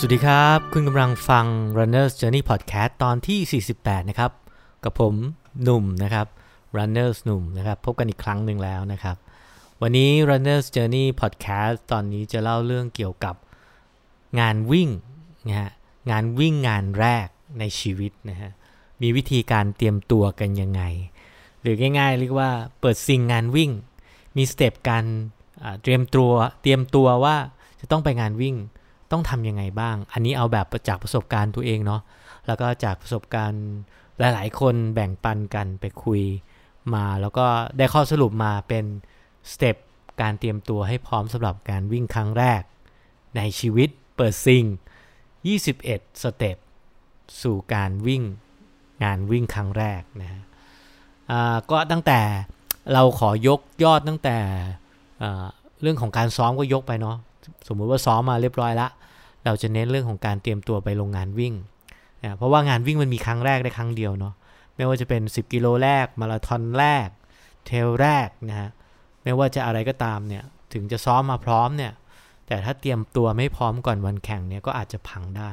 สวัสดีครับ คุณกำลังฟัง Runners Journey Podcast ตอนที่ 48 นะครับ กับผมหนุ่มนะครับ Runners หนุ่มนะครับ พบกันอีกครั้งหนึ่งแล้วนะครับ วันนี้ Runners Journey Podcast ตอนนี้จะเล่าเรื่องเกี่ยวกับงานวิ่งนะฮะงานวิ่งงานแรกในชีวิตนะฮะมีวิธีการเตรียมตัวกันยังไง หรือง่ายๆ เรียกว่าเปิดซิงงานวิ่ง มีสเต็ปการเตรียมตัวเตรียมตัวว่าจะต้องไปงานวิ่ง ต้องทำยังไงบ้าง อันนี้เอาแบบจากประสบการณ์ตัวเองเนาะแล้วก็จากประสบการณ์หลาย ๆ คนแบ่งปันกันไปคุยมา แล้วก็ได้ข้อสรุปมาเป็น step การเตรียมตัวให้พร้อมสำหรับการวิ่งครั้งแรก ในชีวิตเปิดซิง 21 step สู่การวิ่งงานวิ่งครั้งแรกนะก็ตั้งแต่เราขอยกยอดตั้งแต่เรื่องของการซ้อมก็ยกไปเนาะ สมมุติว่าซ้อมมาเรียบร้อยละเราจะเน้นเรื่องของการเตรียมตัวไปลงงานวิ่งนะเพราะว่างานวิ่งมันมีครั้งแรกได้ครั้งเดียวเนาะไม่ว่าจะเป็น 10 กิโลแรก มาราธอนแรก เทลแรกนะฮะไม่ว่าจะอะไรก็ตามเนี่ยถึงจะซ้อมมาพร้อมเนี่ยแต่ถ้าเตรียมตัวไม่พร้อมก่อนวันแข่งเนี่ยก็อาจจะพังได้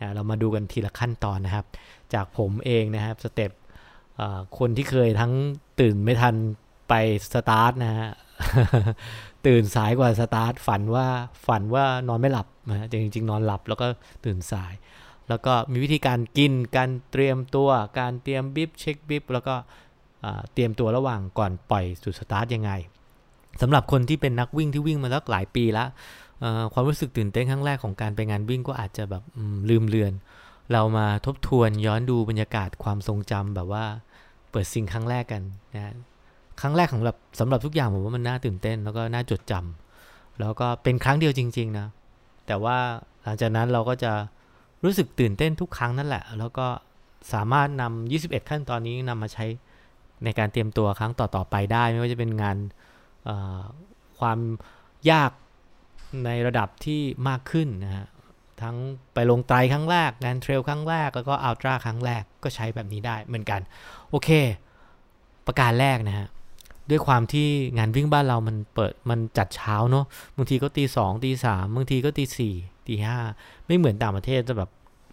นะเรามาดูกันทีละขั้นตอนนะครับ จากผมเองนะครับ step คนที่เคยทั้งตื่นไม่ทันไปสตาร์ทนะฮะ ตื่นสายกว่าสตาร์ทฝันว่าฝันว่านอนไม่หลับนะจริงๆนอนหลับแล้วก็ตื่นสาย แล้วก็มีวิธีการกินการเตรียมตัวการเตรียม bib เช็ค bib แล้วก็เตรียมตัวระหว่างก่อนปล่อยจุดสตาร์ทยังไงสำหรับคนที่เป็นนักวิ่งที่วิ่งมาสักหลายปีแล้วความรู้สึกตื่นเต้นครั้งแรกของการไปงานวิ่งก็อาจจะแบบลืมเลือน เรามาทบทวนย้อนดูบรรยากาศความทรงจำแบบว่าเปิดซิงครั้งแรกกันนะ ครั้งแรกของแบบสำหรับทุกอย่างผมว่ามันน่าตื่นเต้น แล้วก็น่าจดจำแล้วก็เป็นครั้งเดียวจริง ๆ นะ แต่ว่าหลังจากนั้นเราก็จะรู้สึกตื่นเต้นทุกครั้งนั่นแหละ แล้วก็สามารถนำ21 ขั้นตอนนี้นำมาใช้ในการเตรียมตัวครั้งต่อๆไปได้ ไม่ว่าจะเป็นงานความยากในระดับที่มากขึ้นนะฮะทั้งไปลงไตรครั้งแรก งานเทรลครั้งแรก แล้วก็อัลตร้าครั้งแรกก็ใช้แบบนี้ได้เหมือนกัน โอเค ประการแรกนะฮะ ด้วยความที่งานวิ่งบ้านเรามันเปิดมันจัดเช้าเนาะบางทีก็ตีสองตีสามบางทีก็ตีสี่ตีห้าไม่เหมือนต่างประเทศจะแบบ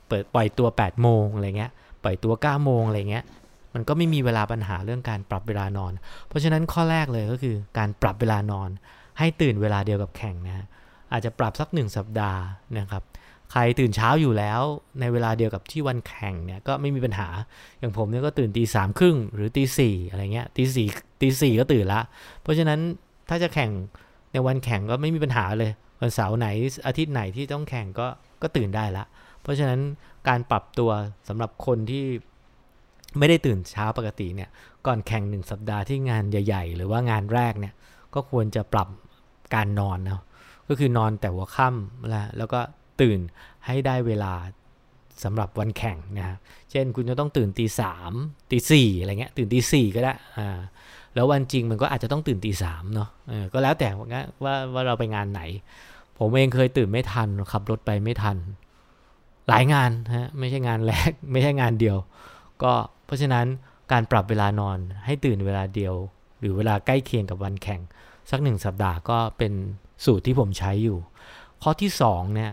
เปิดปล่อยตัว8ปดโมงอะไรเงี้ยปล่อยตัว9ก้าโมงอะไรเงี้ยมันก็ไม่มีเวลาปัญหาเรื่องการปรับเวลานอน เพราะฉะนั้นข้อแรกเลยก็คือการปรับเวลานอน ให้ตื่นเวลาเดียวกับแข่งนะอาจจะปรับสักหนึ่งสัปดาห์นะครับ ใครตื่นเช้าอยู่แล้วในเวลาเดียวกับที่วันแข่งเนี่ยก็ไม่มีปัญหาอย่างผมเนี่ยก็ตื่นตีสามครึ่งหรือตีสี่อะไรเงี้ยตีสี่ตีสี่ก็ตื่นละ เพราะฉะนั้นถ้าจะแข่งในวันแข่งก็ไม่มีปัญหาเลยวันเสาร์ไหนอาทิตย์ไหนที่ต้องแข่งก็ก็ตื่นได้ละ เพราะฉะนั้นการปรับตัวสำหรับคนที่ไม่ได้ตื่นเช้าปกติเนี่ยก่อนแข่งหนึ่งสัปดาห์ที่งานใหญ่ ๆ หรือว่างานแรกเนี่ยก็ควรจะปรับการนอนนะก็คือนอนแต่หัวค่ำแล้วแล้วก็ ตื่นให้ได้เวลาสำหรับวันแข่งนะฮะเช่นคุณจะต้องตื่นตีสามตีสี่อะไรเงี้ยตื่นตีสี่ก็ได้อ่าแล้ววันจริงมันก็อาจจะต้องตื่นตีสามเนาะก็แล้วแต่ว่าว่าเราไปงานไหน ผมเองเคยตื่นไม่ทันขับรถไปไม่ทัน หลายงานฮะไม่ใช่งานแรกไม่ใช่งานเดียว ก็เพราะฉะนั้นการปรับเวลานอนให้ตื่นเวลาเดียว หรือเวลาใกล้เคียงกับวันแข่ง สักหนึ่งสัปดาห์ก็เป็นสูตรที่ผมใช้อยู่ ข้อที่2เนี่ย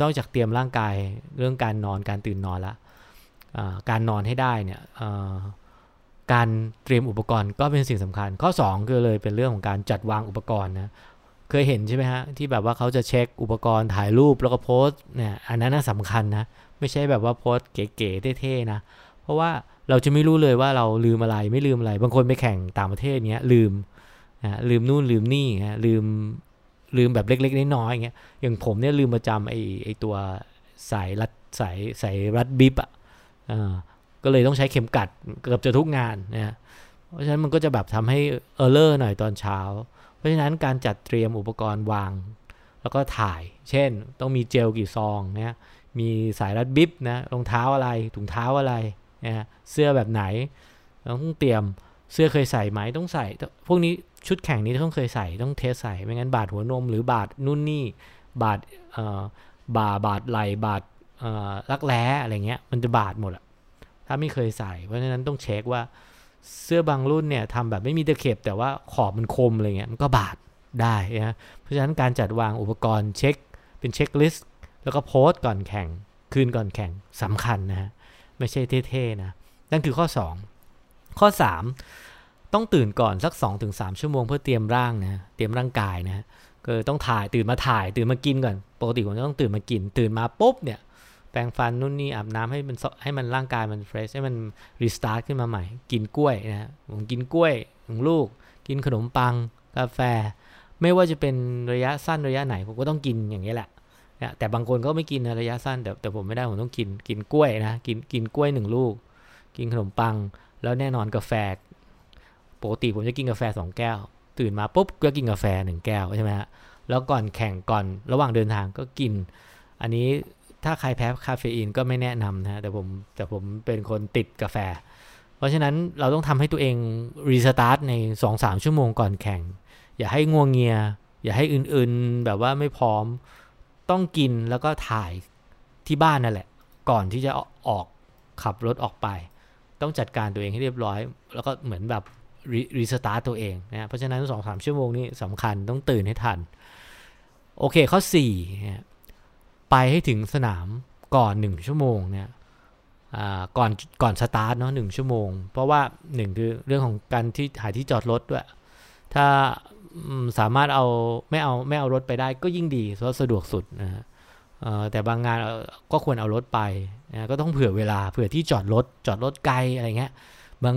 นอกจากเตรียมร่างกายเรื่องการนอนการตื่นนอนละการนอนให้ได้เนี่ยการเตรียมอุปกรณ์ก็เป็นสิ่งสำคัญ ข้อ 2 คือเลยเป็นเรื่องของการจัดวางอุปกรณ์นะเคยเห็นใช่ไหมฮะที่แบบว่าเขาจะเช็คอุปกรณ์ถ่ายรูปแล้วก็โพสเนี่ยอันนั้นน่าสำคัญนะไม่ใช่แบบว่าโพสเก๋ๆเท่ๆนะเพราะว่าเราจะไม่รู้เลยว่าเราลืมอะไรไม่ลืมอะไร บางคนไปแข่งต่างประเทศเนี้ยลืมนะลืมนู่นลืมนี่นะลืม ลืมแบบเล็ก ๆ น้อยๆอย่างเงี้ยอย่างผมเนี่ยลืมประจำไอ้ไอ้ตัวสายรัดสายสายรัดบิบอะก็เลยต้องใช้เข็มกัดเกือบจะทุกงานนะเพราะฉะนั้นมันก็จะแบบทำให้เออร์เลอร์หน่อยตอนเช้า เพราะฉะนั้นการจัดเตรียมอุปกรณ์วาง แล้วก็ถ่าย เช่น ต้องมีเจลกี่ซองเนี่ยมีสายรัดบิบนะรองเท้าอะไรถุงเท้าอะไรนะเสื้อแบบไหนต้องเตรียม เสื้อเคยใส่ไหมต้องใส่ พวกนี้ชุดแข่งนี้ต้องเคยใส่ต้องเทสใส่ไม่งั้นบาดหัวนมหรือบาดนู่นนี่บาดบ่าบาดไหลบาดรักแร้อะไรเงี้ยมันจะบาดหมดอะถ้าไม่เคยใส่ เพราะฉะนั้นต้องเช็คว่าเสื้อบางรุ่นเนี่ยทำแบบไม่มีตะเข็บแต่ว่าขอบมันคมอะไรเงี้ยมันก็บาดได้นะเพราะฉะนั้นการจัดวางอุปกรณ์เช็คเป็นเช็คลิสต์แล้วก็โพสต์ก่อนแข่ง คืนก่อนแข่งสำคัญนะฮะไม่ใช่เท่ๆนะ นั่นคือข้อ 2 ข้อ 3 ต้องตื่นก่อนสัก 2-3 ชั่วโมงเพื่อเตรียมร่างนะเตรียมร่างกายนะก็ต้องถ่ายตื่นมาถ่ายตื่นมากินก่อนปกติผมจะต้องตื่นมากิน ตื่นมาปุ๊บเนี่ยแปรงฟันนู่นนี่อาบน้ำให้มันให้มันร่างกายมันเฟรชให้มันรีสตาร์ทขึ้นมาใหม่ กินกล้วยนะผมกินกล้วยของลูก กินขนมปังกาแฟ ไม่ว่าจะเป็นระยะสั้นระยะไหนผมก็ต้องกินอย่างนี้แหละนะแต่บางคนก็ไม่กินนะระยะสั้นแต่แต่ผมไม่ได้ผมต้องกินกินกล้วยนะกินกินกล้วยหนึ่งลูก กินขนมปัง แล้วแน่นอนกาแฟปกติผมจะกินกาแฟสองแก้ว ตื่นมาปุ๊บก็กินกาแฟหนึ่งแก้วใช่ไหมฮะแล้วก่อนแข่งก่อนระหว่างเดินทางก็กิน อันนี้ถ้าใครแพ้คาเฟอีนก็ไม่แนะนำนะแต่ผมแต่ผมเป็นคนติดกาแฟ เพราะฉะนั้นเราต้องทำให้ตัวเองรีสตาร์ทใน 2-3 ชั่วโมงก่อนแข่ง อย่าให้ง่วงเงีย อย่าให้อื่นๆ แบบว่าไม่พร้อมต้องกินแล้วก็ถ่ายที่บ้านนั่นแหละ ก่อนที่จะออกขับรถออกไป ต้องจัดการตัวเองให้เรียบร้อย แล้วก็เหมือนแบบรีสตาร์ตตัวเองนะเพราะฉะนั้นสองสามชั่วโมงนี้สำคัญต้องตื่นให้ทัน โอเคข้อ4ไปให้ถึงสนามก่อน 1 ชั่วโมงเนี่ยก่อนก่อนสตาร์ทเนาะหชั่วโมง เพราะว่าหนึ่งคือเรื่องของการที่หาที่จอดรถด้วย ถ้าสามารถเอาไม่เอาไม่เอารถไปได้ก็ยิ่งดีเพราะสะดวกสุดนะฮะ แต่บางงานก็ควรเอารถไปนะก็ต้องเผื่อเวลาเผื่อที่จอดรถจอดรถไกลอะไรเงี้ยบาง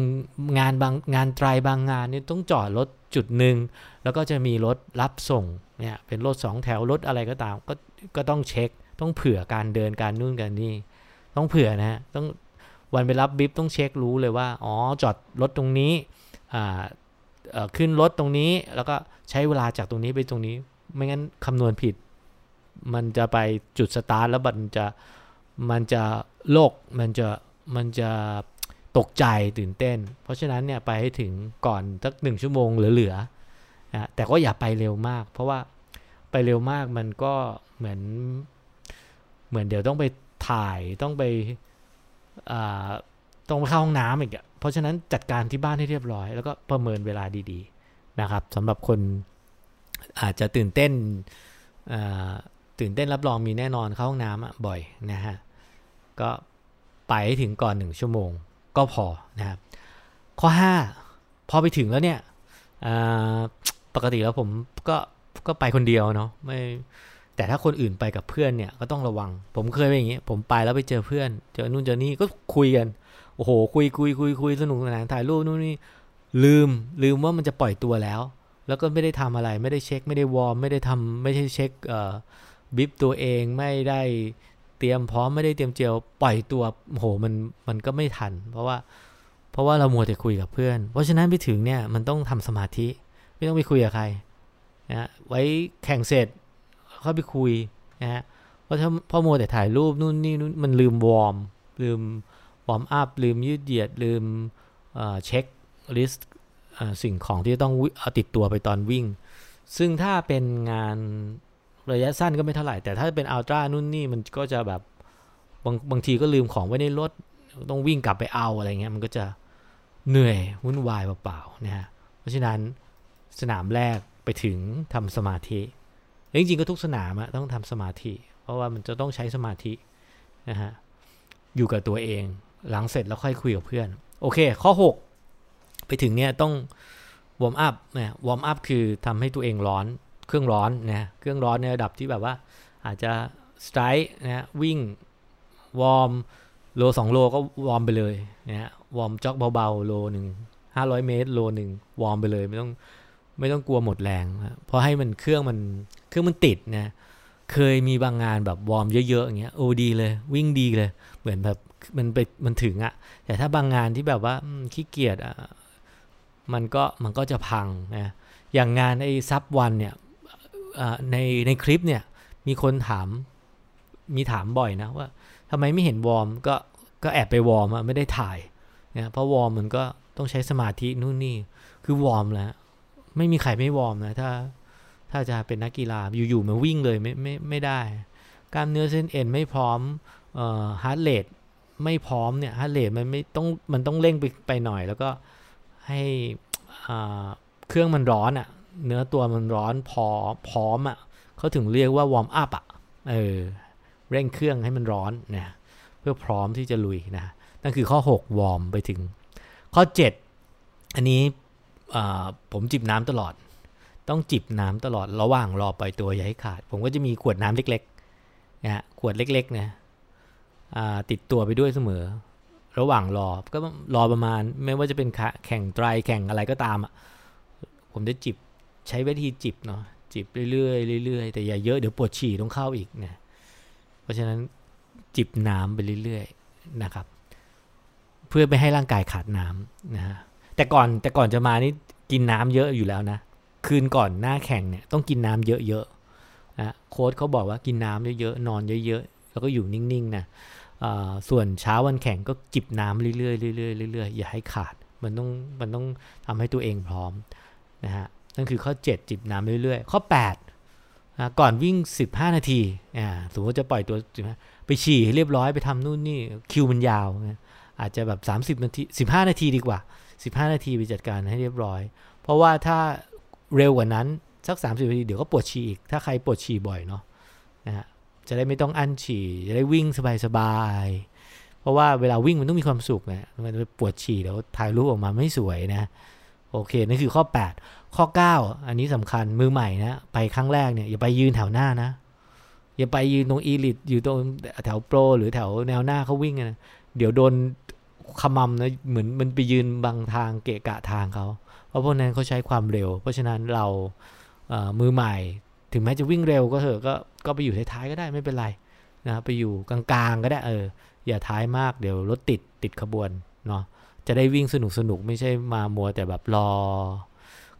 งานบางงานไตรบางงานนี่ต้องจอดรถจุดหนึ่งแล้วก็จะมีรถรับส่งเนี่ยเป็นรถสองแถวรถอะไรก็ตามก็ก็ต้องเช็ค ต้องเผื่อการเดินการนู่นกันนี่ต้องเผื่อนะฮะต้องวันไปรับบิฟต้องเช็ครู้เลยว่าอ๋อจอดรถตรงนี้อ่าขึ้นรถตรงนี้แล้วก็ใช้เวลาจากตรงนี้ไปตรงนี้ ไม่งั้นคำนวณผิด มันจะไปจุดสตาร์ทแล้วมันจะมันจะโลกมันจะมันจะตกใจตื่นเต้น เพราะฉะนั้นเนี่ยไปให้ถึงก่อนสักหนึ่งชั่วโมงเหลือๆนะแต่ก็อย่าไปเร็วมาก เพราะว่าไปเร็วมากมันก็เหมือน เหมือนเดี๋ยวต้องไปถ่ายต้องไปต้องไปเข้าห้องน้ำอีกอะเพราะฉะนั้นจัดการที่บ้านให้เรียบร้อย แล้วก็ประเมินเวลาดี ๆ นะครับสำหรับคนอาจจะตื่นเต้น ตื่นเต้นรับรองมีแน่นอนเข้าห้องน้ำบ่อยนะฮะก็ไปให้ถึงก่อนหนึ่งชั่วโมงก็พอนะครับข้อ 5 พอไปถึงแล้วเนี่ยปกติแล้วผมก็ก็ไปคนเดียวเนาะไม่แต่ถ้าคนอื่นไปกับเพื่อนเนี่ยก็ต้องระวัง ผมเคยไปอย่างเงี้ ผมไปแล้วไปเจอเพื่อน เจอนู่นเจอนี่ก็คุยกัน โอ้โห คุยคุยคุยคุยสนุกสนานถ่ายรูปนู่นนี่ลืมลืมว่ามันจะปล่อยตัวแล้ว แล้วก็ไม่ได้ทำอะไร ไม่ได้เช็ค ไม่ได้ warm ไม่ได้ทำไม่ใช่เช็คเอ่อ bib ตัวเองไม่ได้เตรียมพร้อมไม่ได้เตรียมเจลปล่อยตัวโหมันมันก็ไม่ทัน เพราะว่าเพราะว่าเรามัวแต่คุยกับเพื่อน เพราะฉะนั้นไปถึงเนี่ยมันต้องทำสมาธิไม่ต้องไปคุยกับใครนะไว้แข่งเสร็จเข้าไปคุยนะฮะเพราะถ้าพอมัวแต่ถ่ายรูปนู่นนี่นู่นมันลืม warm ลืม warm up ลืมยืดเหยียดลืมเช็คลิสต์สิ่งของที่ต้องเอาติดตัวไปตอนวิ่ง ซึ่งถ้าเป็นงาน ระยะสั้นก็ไม่เท่าไหร่ แต่ถ้าเป็นอัลตร้านู่นนี่มันก็จะแบบบางบางทีก็ลืมของไว้ในรถ ต้องวิ่งกลับไปเอาอะไรเงี้ยมันก็จะเหนื่อยวุ่นวายเปล่าๆนะฮะเพราะฉะนั้นสนามแรกไปถึงทำสมาธิจริงๆก็ทุกสนามต้องทำสมาธิ เพราะว่ามันจะต้องใช้สมาธินะฮะอยู่กับตัวเองหลังเสร็จแล้วค่อยคุยกับเพื่อน โอเค ข้อ 6 ไปถึงเนี่ยต้อง warm up นะ warm up คือทำให้ตัวเองร้อน เครื่องร้อนนะเครื่องร้อนในระดับที่แบบว่าอาจจะ stride นะวิ่ง warm โลสองโลก็ warm ไปเลยนะ warm jog เบาๆโลหนึ่งห้าร้อยเมตรโลหนึ่ง warm ไปเลยไม่ต้องไม่ต้องกลัวหมดแรงเพราะให้มันเครื่องมันเครื่องมันติดนะเคยมีบางงานแบบ warm เยอะๆอย่างเงี้ยโอ้ดีเลย วิ่งดีเลย เหมือนแบบมันไปมันถึงอะแต่ถ้าบางงานที่แบบว่าขี้เกียจอะมันก็มันก็จะพังนะอย่างงานไอ้ sub one เนี่ย ในในคลิปเนี่ยมีคนถามมีถามบ่อยนะว่าทำไมไม่เห็น warm ก็ก็แอบไป warm อะไม่ได้ถ่ายนะเพราะ warm มันก็ต้องใช้สมาธินู่นนี่คือวอร์มแล้วไม่มีใครไม่วอร์มนะถ้าถ้าจะเป็นนักกีฬาอยู่ๆมาวิ่งเลยไม่ไม่ไม่ได้ กล้ามเนื้อเส้นเอ็นไม่พร้อมเอ่อ heart rate ไม่พร้อมเนี่ย heart rate มันไม่ต้องมันต้องเร่งไปไปหน่อย แล้วก็ให้เครื่องมันร้อนอะ่ะ เนื้อตัวมันร้อนพอพร้อมอะ่ะเขาถึงเรียกว่าวอร์มอัพอะเออเร่งเครื่องให้มันร้อนนะเพื่อพร้อมที่จะลุยนะนั่นคือข้อ 6 วอร์มไปถึง ข้อ 7 อันนี้ผมจิบน้ำตลอด ต้องจิบน้ำตลอดระหว่างรอปล่อยตัวอย่าให้ขาด ผมก็จะมีขวดน้ำเล็กๆนะขวดเล็กๆนะติดตัวไปด้วยเสมอ ระหว่างรอก็รอประมาณ ไม่ว่าจะเป็นแข่งไตรแข่งอะไรก็ตามอะผมจะจิบ ใช้วิธีจิบเนาะจิบเรื่อยๆเรื่อยๆแต่อย่าเยอะเดี๋ยวปวดฉี่ต้องเข้าอีกนะเพราะฉะนั้นจิบน้ำไปเรื่อยๆนะครับ เพื่อไม่ให้ร่างกายขาดน้ำนะฮะแต่ก่อนแต่ก่อนจะมานี่กินน้ำเยอะอยู่แล้วนะคืนก่อนหน้าแข่งเนี่ยต้องกินน้ำเยอะๆนะโค้ชเขาบอกว่ากินน้ำเยอะๆนอนเยอะๆแล้วก็อยู่นิ่งๆนะส่วนเช้าวันแข่งก็จิบน้ำเรื่อยๆเรื่อยๆเรื่อยๆอย่าให้ขาดมันต้องมันต้องทำให้ตัวเองพร้อมนะฮะ นั่นคือข้อ 7 จิบน้ำเรื่อยๆ ข้อ8นะก่อนวิ่ง 15 นาทีอ่าสมมติจะปล่อยตัวไปฉี่ให้เรียบร้อยไปทำนู่นนี่คิวมันยาวนะอาจจะแบบ 30 นาที 15 นาทีดีกว่า 15 นาทีไปจัดการให้เรียบร้อย เพราะว่าถ้าเร็วกว่านั้นสัก 30 นาทีเดี๋ยวก็ปวดฉี่อีก ถ้าใครปวดฉี่บ่อยเนาะนะฮะจะได้ไม่ต้องอั้นฉี่ จะได้วิ่งสบายๆ เพราะว่าเวลาวิ่งมันต้องมีความสุขนะมันปวดฉี่แล้วถ่ายรูปออกมาไม่สวยนะ โอเค นั่นคือข้อ 8 ข้อ 9 อันนี้สำคัญมือใหม่นะไปครั้งแรกเนี่ยอย่าไปยืนแถวหน้านะ อย่าไปยืนตรงอีลิตอยู่ตรงแถวโปร หรือแถวแนวหน้าเขาวิ่งนะเดี๋ยวโดนขมำนะเหมือนมันไปยืนบางทางเกะกะทางเขาเพราะพวกนั้นเขาใช้ความเร็ว เพราะฉะนั้นเรามือใหม่ ถึงแม้จะวิ่งเร็วก็เถอะก็ก็ไปอยู่ท้ายๆก็ได้ไม่เป็นไรนะไปอยู่กลางๆก็ได้เออ อย่าท้ายมากเดี๋ยวรถติดติดขบวนเนาะจะได้วิ่งสนุกสนุกไม่ใช่มามัวแต่แบบรอ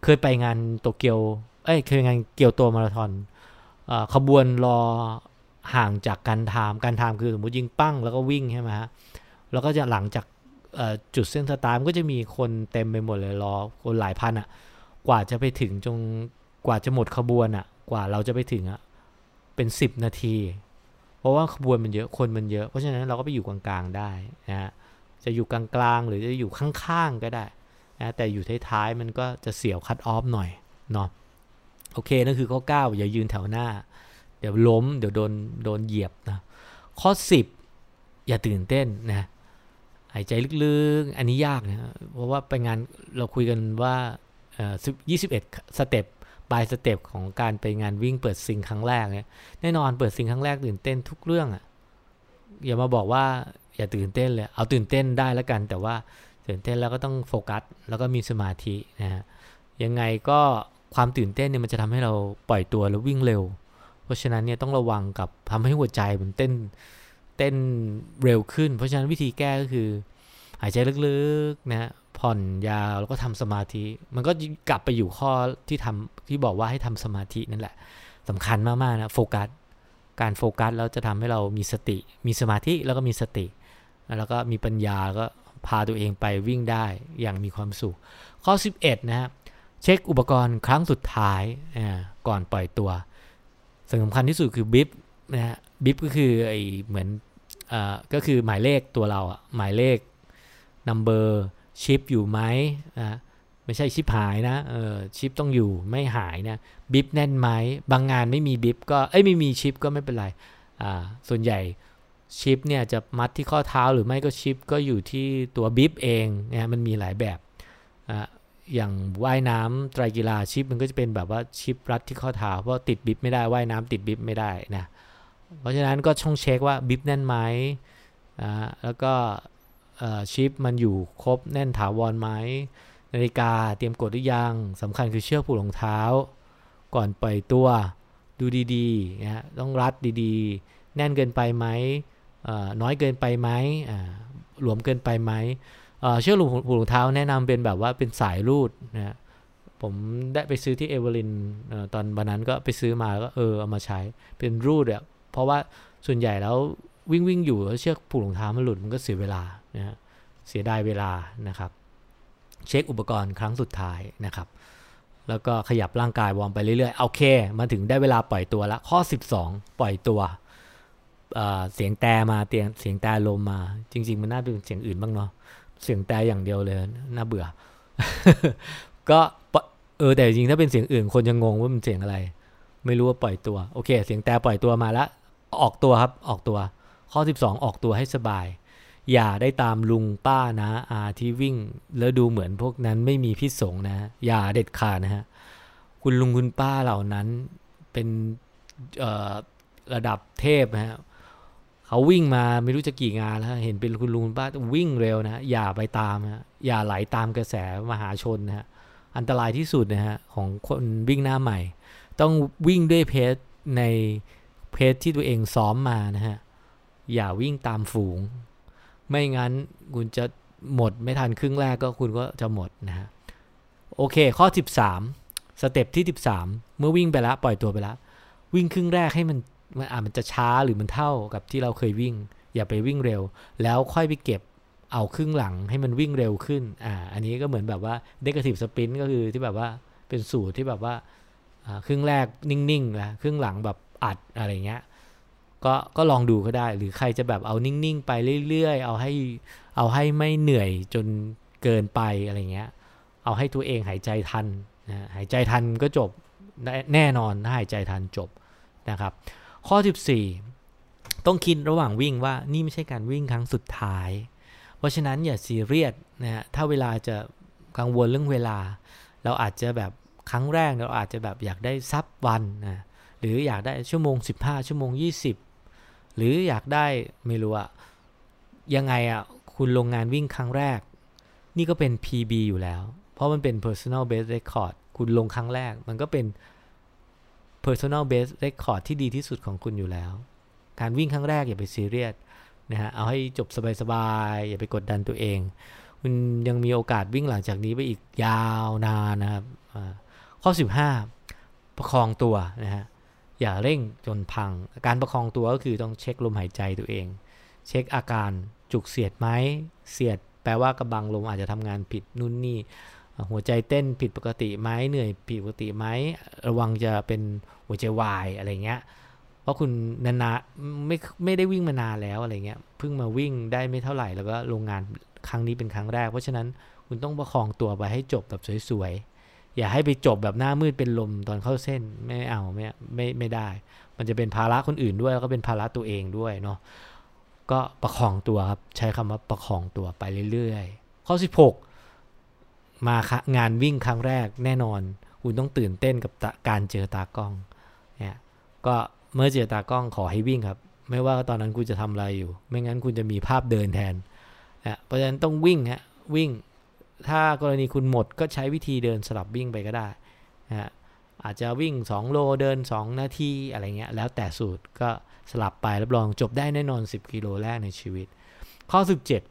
เคยไปงานโตเกียว เอ้ย เคยงานเกียวโตมาราธอนขบวนรอห่างจากการทามการทามคือสมมติยิงปั้งแล้วก็วิ่งใช่ไหมฮะ แล้วก็จะหลังจากจุดเส้นสตาร์มก็จะมีคนเต็มไปหมดเลยรอคนหลายพันอะ่ะ กว่าจะไปถึงจงกว่าจะหมดขบวนอะ่ะ กว่าเราจะไปถึงอะ่ะ เป็นสิบนาที เพราะว่าขบวนมันเยอะคนมันเยอะ เพราะฉะนั้นเราก็ไปอยู่กลางๆได้นะฮะ จะอยู่กลางๆหรือจะอยู่ข้างๆก็ได้ นะแต่อยู่ท้ายๆมันก็จะเสียวคัดออฟหน่อยเนาะโอเคนั่นคือข้อ 9 อย่ายืนแถวหน้า เดี๋ยวล้ม เดี๋ยวโดนโดนเหยียบนะข้อ 10 อย่าตื่นเต้นนะหายใจลึกๆ อันนี้ยากนะเพราะว่าไปงานเราคุยกันว่าเอ่อ21สเต็ปปลายสเต็ปของการไปงานวิ่งเปิดซิงครั้งแรกเนี่ยแน่นอนเปิดซิงครั้งแรกตื่นเต้นทุกเรื่องอะ่ะอย่ามาบอกว่าอย่าตื่นเต้นเลย เอาตื่นเต้นได้แล้วกัน แต่ว่า ตื่นเต้นแล้วก็ต้องโฟกัส แล้วก็มีสมาธินะฮะยังไงก็ความตื่นเต้นเนี่ยมันจะทำให้เราปล่อยตัวแล้ววิ่งเร็ว เพราะฉะนั้นเนี่ยต้องระวังกับทำให้หัวใจมันเต้นเต้นเร็วขึ้น เพราะฉะนั้นวิธีแก้ก็คือ หายใจลึกๆนะผ่อนยาวแล้วก็ทำสมาธิ มันก็กลับไปอยู่ข้อที่ทำที่บอกว่าให้ทำสมาธินั่นแหละสำคัญมากๆนะโฟกัสการโฟกัสแล้วจะทำให้เรามีสติ มีสมาธิแล้วก็มีสติ แล้วก็มีปัญญาก็ พาตัวเองไปวิ่งได้อย่างมีความสุข ข้อ 11 นะครับเช็คอุปกรณ์ครั้งสุดท้ายก่อนปล่อยตัวสิ่งสำคัญที่สุดคือบิฟนะฮะบิฟก็คือไอเหมือนอก็คือหมายเลขตัวเราอะหมายเลขนัมเบอร์ชิปอยู่ไหมนะไม่ใช่ชิปหายนะเออชิปต้องอยู่ไม่หายนะบิฟแน่นไหมบางงานไม่มีบิฟก็เอ้ยไม่มีชิปก็ไม่เป็นไรอ่าส่วนใหญ่ ชิปเนี่ยจะมัดที่ข้อเท้าหรือไม่ก็ชิปก็อยู่ที่ตัวบิฟเองเนี่ยมันมีหลายแบบอ่าอย่างว่ายน้ำไตรกีฬาชิปมันก็จะเป็นแบบว่าชิปรัดที่ข้อเท้าเพราะติดบิฟไม่ได้ว่ายน้ำติดบิฟไม่ได้นะเพราะฉะนั้นก็ช่องเช็คว่า bib แน่นไหมอ่าแล้วก็ชิปมันอยู่ครบแน่นถาวรไหมนาฬิกาเตรียมกดหรือยังสำคัญคือเชือกผูกรองเท้า ก่อนปล่อยตัวดูดีๆนะต้องรัดดีๆ แน่นเกินไปไหม น้อยเกินไปไหมหลวมเกินไปไหมเชือกผูกรองเท้าแนะนำเป็นแบบว่าเป็นสายรูดนะผมได้ไปซื้อที่เอเวอร์ลินตอนวันนั้นก็ไปซื้อมาก็เออเอามาใช้เป็นรูดอะเพราะว่าส่วนใหญ่แล้ววิ่งวิ่งอยู่แล้วเชือกผูกรองเท้ามันหลุดมันก็เสียเวลานะเสียดายเวลานะครับ เช็คอุปกรณ์ครั้งสุดท้ายนะครับ แล้วก็ขยับร่างกายวอร์มไปเรื่อยๆโอเค มาถึงได้เวลาปล่อยตัวละข้อ 12 ปล่อยตัว เสียงแต่มาเตียงเสียงแต่ลมมา จริง ๆ มันน่าเป็นเสียงอื่นบ้างเนาะเสียงแต่อย่างเดียวเลยน่าเบื่อ ก็เออแต่จริงถ้าเป็นเสียงอื่นคนจะงงว่ามันเสียงอะไร ไม่รู้ว่าปล่อยตัวโอเค เสียงแต่ปล่อยตัวมาแล้วออกตัวครับออกตัว ข้อ 12 ออกตัวให้สบาย อย่าได้ตามลุงป้านะอาที่วิ่ง แล้วดูเหมือนพวกนั้นไม่มีพิษสงนะ อย่าเด็ดขาดนะฮะคุณลุงคุณป้าเหล่านั้นเป็นระดับเทพนะฮะ เขาวิ่งมาไม่รู้จะกี่งานแล้วเห็นเป็นคุณลุงคุณป้าวิ่งเร็วนะอย่าไปตามนะอย่าไหลาตามกระแสมหาชนนะฮะอันตรายที่สุดนะฮะของคนวิ่งหน้าใหม่ ต้องวิ่งด้วยเพจในเพจที่ตัวเองซ้อมมานะฮะอย่าวิ่งตามฝูง ไม่งั้นคุณจะหมดไม่ทันครึ่งแรกก็คุณก็จะหมดนะฮะโอเคข้อ 13 สเต็ปที่ 13 เมื่อวิ่งไปแล้วปล่อยตัวไปแล้ว วิ่งครึ่งแรกให้มัน มันอาจมันจะช้าหรือมันเท่ากับที่เราเคยวิ่ง อย่าไปวิ่งเร็ว แล้วค่อยไปเก็บเอาครึ่งหลังให้มันวิ่งเร็วขึ้น อ่า อันนี้ก็เหมือนแบบว่าเดก a ทีฟสปรินต์ก็คือที่แบบว่าเป็นสูตรที่แบบว่าครึ่งแรกนิ่งๆนะครึ่งหลังแบบอัดอะไรเงี้ย ก็ก็ลองดูก็ได้ หรือใครจะแบบเอานิ่งๆไปเรื่อยๆ เอาให้เอาให้ไม่เหนื่อยจนเกินไปอะไรเงี้ย เอาให้ตัวเองหายใจทันนะหายใจทันก็จบแน่นอนถ้าหายใจทันจบนะครับ ข้อ 14 ต้องคิดระหว่างวิ่งว่านี่ไม่ใช่การวิ่งครั้งสุดท้าย เพราะฉะนั้นอย่าซีเรียสนะฮะถ้าเวลาจะกังวลเรื่องเวลา เราอาจจะแบบครั้งแรกเราอาจจะแบบอยากได้ซับวันนะหรืออยากได้ชั่วโมง 15 ชั่วโมง 20 หรืออยากได้ไม่รู้อะยังไงอะคุณลงงานวิ่งครั้งแรก นี่ก็เป็น PB อยู่แล้ว เพราะมันเป็น personal best record คุณลงครั้งแรก มันก็เป็น personal best record ที่ดีที่สุดของคุณอยู่แล้ว การวิ่งครั้งแรกอย่าไปซีเรียสนะฮะเอาให้จบสบายๆอย่าไปกดดันตัวเอง คุณยังมีโอกาสวิ่งหลังจากนี้ไปอีกยาวนานนะครับข้อ 15 ประคองตัวนะฮะอย่าเร่งจนพัง การประคองตัวก็คือต้องเช็คลมหายใจตัวเอง เช็คอาการจุกเสียดไหมเสียดแปลว่ากระบังลมอาจจะทำงานผิดนู่นนี่ หัวใจเต้นผิดปกติไหมเหนื่อยผิดปกติไหมระวังจะเป็นหัวใจวายอะไรเงี้ยเพราะคุณนานๆไม่ไม่ได้วิ่งมานานแล้วอะไรเงี้ยเพิ่งมาวิ่งได้ไม่เท่าไหร่แล้วก็โรงงานครั้งนี้เป็นครั้งแรก เพราะฉะนั้นคุณต้องประคองตัวไปให้จบแบบสวยๆ อย่าให้ไปจบแบบหน้ามืดเป็นลมตอนเข้าเส้นไม่เอาไม่ไม่ไม่ได้ มันจะเป็นภาระคนอื่นด้วยแล้วก็เป็นภาระตัวเองด้วยเนาะก็ประคองตัวครับใช้คำว่าประคองตัวไปเรื่อยๆ ข้อ 16 มางานวิ่งครั้งแรกแน่นอน คุณต้องตื่นเต้นกับการเจอตากล้องเนี่ยก็เมื่อเจอตากล้องขอให้วิ่งครับ ไม่ว่าตอนนั้นคุณจะทำอะไรอยู่ ไม่งั้นคุณจะมีภาพเดินแทนนะเพราะฉะนั้นต้องวิ่งฮะวิ่ง ถ้ากรณีคุณหมดก็ใช้วิธีเดินสลับวิ่งไปก็ได้นะฮะอาจจะวิ่ง 2 โลเดิน 2 นาทีอะไรเงี้ยแล้วแต่สูตรก็สลับไปรับรองจบได้แน่นอน 10 กิโลแรกในชีวิต ข้อ 17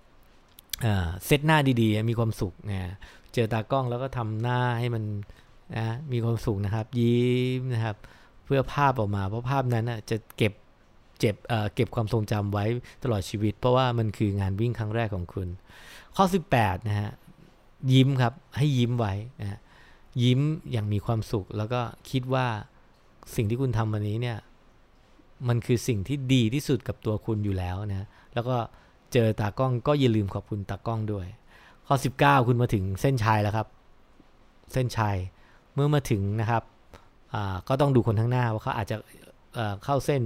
เซตหน้าดีๆ มีความสุขนะเจอตากล้องแล้วก็ทำหน้าให้มันนะมีความสุขนะครับ ยิ้มนะครับ เพื่อภาพออกมา เพราะภาพนั้นจะเก็บเจ็บเเก็บความทรงจำไว้ตลอดชีวิต เพราะว่ามันคืองานวิ่งครั้งแรกของคุณ ข้อ 18นะฮะยิ้มครับให้ยิ้มไว้นะยิ้มอย่างมีความสุข แล้วก็คิดว่าสิ่งที่คุณทำวันนี้เนี่ยมันคือสิ่งที่ดีที่สุดกับตัวคุณอยู่แล้วนะแล้วก็ เจอตากล้องก็อย่าลืมขอบคุณตากล้องด้วย ข้อ 19 คุณมาถึงเส้นชัยแล้วครับ เส้นชัยเมื่อมาถึงนะครับก็ต้องดูคนข้างหน้าว่าเขาอาจจะเข้าเส้น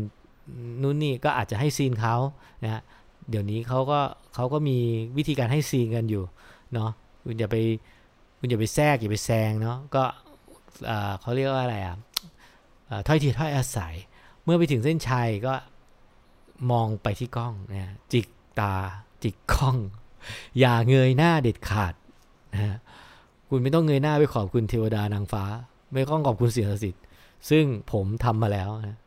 นู่นนี่ก็อาจจะให้ซีนเขานะฮะเดี๋ยวนี้เขาก็เขาก็มีวิธีการให้ซีนกันอยู่เนาะคุณอย่าไปคุณอย่าไปแทรกอย่าไปแซงเนาะก็เขาเรียกว่าอะไรอะถ้อยทีถ้อยอาศัย เมื่อไปถึงเส้นชัยก็มองไปที่กล้องนะจิก ตา จิกกล้อง อย่าเงยหน้าเด็ดขาดนะคุณไม่ต้องเงยหน้าไปขอบคุณเทวดานางฟ้า ไม่ต้องขอบคุณเสียสิทธิ์ซึ่งผมทำมาแล้วนะ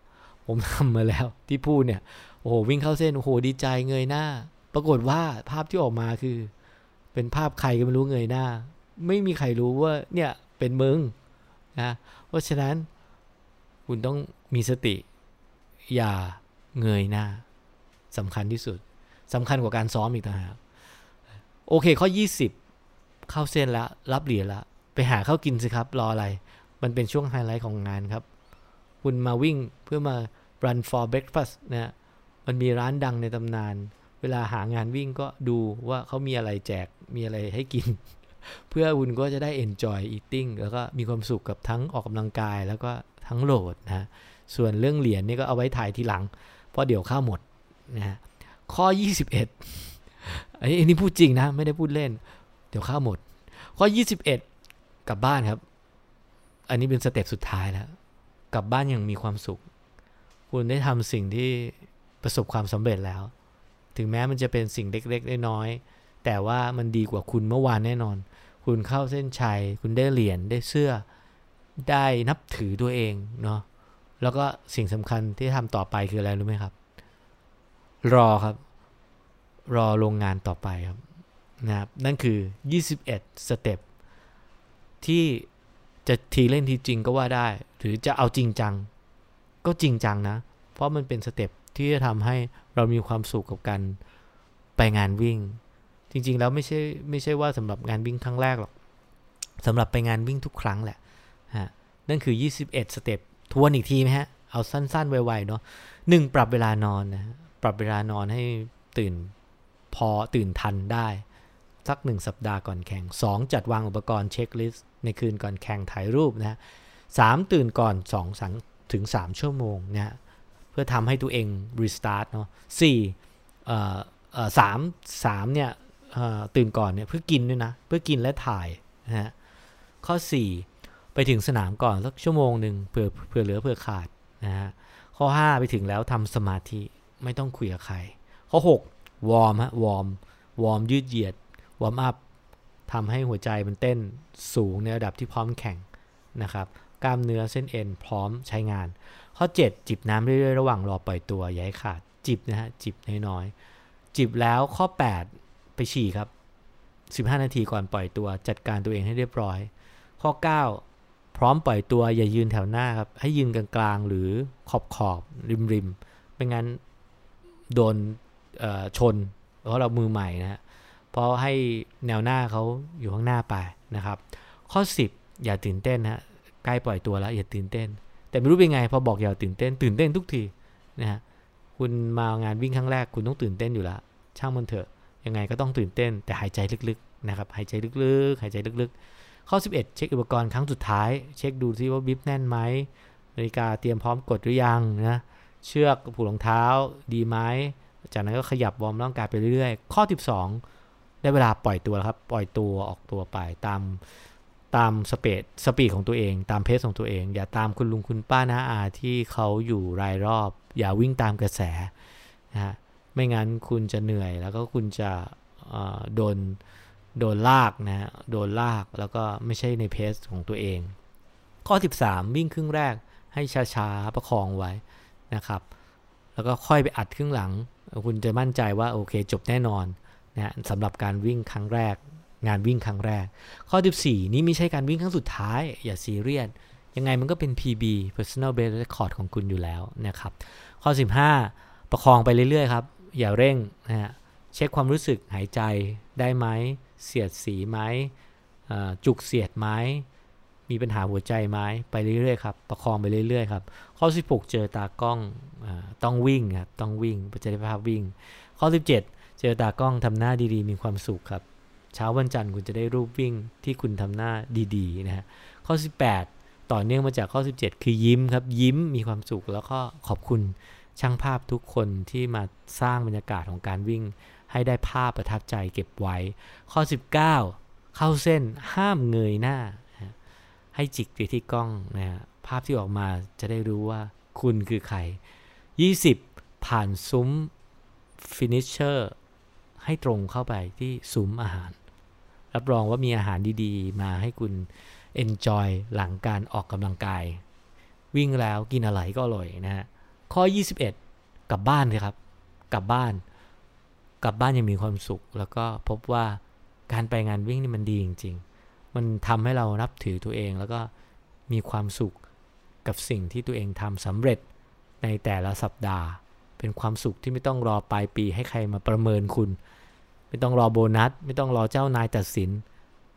ผมทำมาแล้วที่พูดเนี่ยโอ้โหวิ่งเข้าเส้นโอ้โหดีใจเงยหน้า ปรากฏว่าภาพที่ออกมาคือ เป็นภาพใครก็ไม่รู้เงยหน้า ไม่มีใครรู้ว่าเนี่ยเป็นมึงนะเพราะฉะนั้นคุณต้องมีสติ อย่าเงยหน้าสำคัญที่สุด สำคัญกว่าการซ้อมอีกต่างหากโอเคข้อ 20 เข้าเส้นแล้ว รับเหรียญแล้วไปหาข้าวกินสิครับ รออะไร มันเป็นช่วงไฮไลท์ของงานครับ คุณมาวิ่งเพื่อมา run for breakfast นะมันมีร้านดังในตำนาน เวลาหางานวิ่งก็ดูว่าเขามีอะไรแจกมีอะไรให้กิน เพื่อคุณก็จะได้ enjoy eating แล้วก็มีความสุขกับทั้งออกกำลังกายแล้วก็ทั้งโหลดนะส่วนเรื่องเหรียญนี่ก็เอาไว้ถ่ายทีหลัง เพราะเดี๋ยวข้าวหมดนะฮะ ข้อ 21อันนี้พูดจริงนะ ไม่ได้พูดเล่น เดี๋ยวข้าวหมด ข้อ 21 กลับบ้านครับ อันนี้เป็นสเต็ปสุดท้ายแล้ว กลับบ้านอย่างมีความสุข คุณได้ทำสิ่งที่ประสบความสำเร็จแล้ว ถึงแม้มันจะเป็นสิ่งเล็กๆน้อยๆแต่ว่ามันดีกว่าคุณเมื่อวานแน่นอน คุณเข้าเส้นชัย คุณได้เหรียญได้เสื้อ ได้นับถือตัวเองเนาะแล้วก็สิ่งสำคัญที่ทำต่อไปคืออะไรรู้ไหมครับ รอครับ รอลงงานต่อไปครับนะครับนั่นคือ 21 step ที่จะทีเล่นทีจริงก็ว่าได้ หรือจะเอาจริงจัง ก็จริงจังนะ เพราะมันเป็น step ที่จะทำให้เรามีความสุขกับการไปงานวิ่ง จริง ๆ แล้วไม่ใช่ไม่ใช่ว่าสำหรับงานวิ่งครั้งแรกหรอกสำหรับไปงานวิ่งทุกครั้งแหละฮะนั่นคือ 21 step ทวนอีกทีไหมฮะ เอาสั้น ๆ ไวๆเนาะหนึ่งปรับเวลานอนนะ ปรับเวลานอนให้ตื่นพอตื่นทันได้ สักหนึ่งสัปดาห์ก่อนแข่ง 2 จัดวางอุปกรณ์ checklist ในคืนก่อนแข่งถ่ายรูปนะสามตื่นก่อน2สังถึง 3 ชั่วโมงนะเพื่อทำให้ตัวเอง restart เนาะสี่เอ่อสามสามเนี่ยตื่นก่อนเนี่ยเพื่อกินด้วยนะ เพื่อกินและถ่ายนะฮะข้อ 4 ไปถึงสนามก่อนสักชั่วโมงหนึ่งเผื่อเผื่อเหลือเผื่อขาดนะฮะข้อ 5 ไปถึงแล้วทำสมาธิ ไม่ต้องคุยกับใคร ข้อ 6 วอร์มฮะวอร์มวอร์มยืดเหยียด วอร์มอัพทำให้หัวใจมันเต้นสูงในระดับที่พร้อมแข่งนะครับกล้ามเนื้อเส้นเอ็นพร้อมใช้งาน ข้อ 7 จิบน้ำเรื่อยๆ ระหว่างรอปล่อยตัวอย่าให้ขาดจิบนะฮะจิบน้อยๆจิบแล้วข้อ 8 ไปฉี่ครับ 15 นาทีก่อนปล่อยตัว จัดการตัวเองให้เรียบร้อย ข้อ 9 พร้อมปล่อยตัวอย่ายืนแถวหน้าครับให้ยืนกลางๆ หรือขอบขอบริมริมไม่งั้น โดนชน เพราะเรามือใหม่นะฮะเพราะให้แนวหน้าเขาอยู่ข้างหน้าไปนะครับ ข้อ 10 อย่าตื่นเต้นนะใกล้ปล่อยตัวแล้วอย่าตื่นเต้น แต่ไม่รู้เป็นไงพอบอกอย่าตื่นเต้น ตื่นเต้นทุกทีนะฮะคุณมางานวิ่งครั้งแรกคุณต้องตื่นเต้นอยู่แล้วช่างมันเถอะยังไงก็ต้องตื่นเต้น แต่หายใจลึกๆนะครับหายใจลึกๆ หายใจลึกๆ ข้อ 11 เช็คอุปกรณ์ครั้งสุดท้าย เช็คดูซิว่า bib แน่นไหมนาฬิกาเตรียมพร้อมกดหรือยังนะ เชือกผูกรองเท้าดีไหมจากนั้นก็ขยับวอร์มร่างกายไปเรื่อยๆ ข้อ 12 ได้เวลาปล่อยตัวแล้วครับ ปล่อยตัวออกตัวไปตามตาม speed speed ของตัวเอง ตาม pace ของตัวเอง อย่าตามคุณลุงคุณป้าน้าอาที่เขาอยู่รายรอบ อย่าวิ่งตามกระแสนะฮะไม่งั้นคุณจะเหนื่อยแล้วก็คุณจะโดนโดนลากนะฮะโดนลากแล้วก็ไม่ใช่ในเพสของตัวเอง ข้อ 13 วิ่งครึ่งแรกให้ช้าๆ ประคองไว้ นะครับ แล้วก็ค่อยไปอัดครึ่งหลัง คุณจะมั่นใจว่าโอเคจบแน่นอนนะสำหรับการวิ่งครั้งแรก งานวิ่งครั้งแรก ข้อ 14 นี้ไม่ใช่การวิ่งครั้งสุดท้าย อย่าซีเรียสยังไงมันก็เป็น PB personal best record ของคุณอยู่แล้วนะครับ ข้อ 15 ประคองไปเรื่อยๆครับ อย่าเร่งนะฮะเช็คความรู้สึกหายใจได้ไหมเสียดสีไหมจุกเสียดไหม มีปัญหาหัวใจไหมไปเรื่อยๆครับประคองไปเรื่อยๆครับข้อ 16 เจอตากล้องอต้องวิ่งครับต้องวิ่งประสิทธิภาพวิ่ง ข้อ 17 เจอตากล้องทำหน้าดีๆ มีความสุขครับ เช้าวันจันทร์คุณจะได้รูปวิ่งที่คุณทำหน้าดีๆนะฮะข้อ 18 ต่อเนื่องมาจากข้อ 17 คือยิ้มครับยิ้มมีความสุขแล้วก็ขอบคุณช่างภาพทุกคนที่มาสร้างบรรยากาศของการวิ่ง ให้ได้ภาพประทับใจเก็บไว้ ข้อ 19 เข้าเส้นห้ามเงยหน้า ให้จิกไปที่กล้องนะฮะภาพที่ออกมาจะได้รู้ว่าคุณคือใคร 20 ผ่านซุ้มฟินิชเชอร์ให้ตรงเข้าไปที่ซุ้มอาหาร รับรองว่ามีอาหารดีๆ มาให้คุณ enjoy หลังการออกกำลังกาย วิ่งแล้วกินอะไรก็อร่อยนะฮะ ข้อ 21 กลับบ้านเลยครับ กลับบ้าน กลับบ้านยังมีความสุข แล้วก็พบว่าการไปงานวิ่งนี่มันดีจริงๆ มันทำให้เรานับถือตัวเองแล้วก็มีความสุขกับสิ่งที่ตัวเองทำสำเร็จในแต่ละสัปดาห์ เป็นความสุขที่ไม่ต้องรอปลายปีให้ใครมาประเมินคุณ ไม่ต้องรอโบนัส ไม่ต้องรอเจ้านายตัดสิน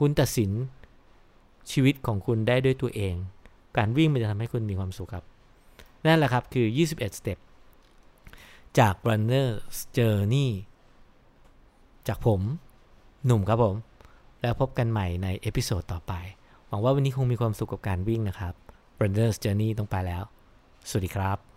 คุณตัดสินชีวิตของคุณได้ด้วยตัวเอง การวิ่งมันจะทำให้คุณมีความสุขครับ นั่นแหละครับคือ 21 step จาก runner journey จากผม หนุ่มครับผม แล้วพบกันใหม่ใน episode ต่อไป หวังว่าวันนี้คงมีความสุขกับการวิ่งนะครับ Runner's Journey ต้องไปแล้ว สวัสดีครับ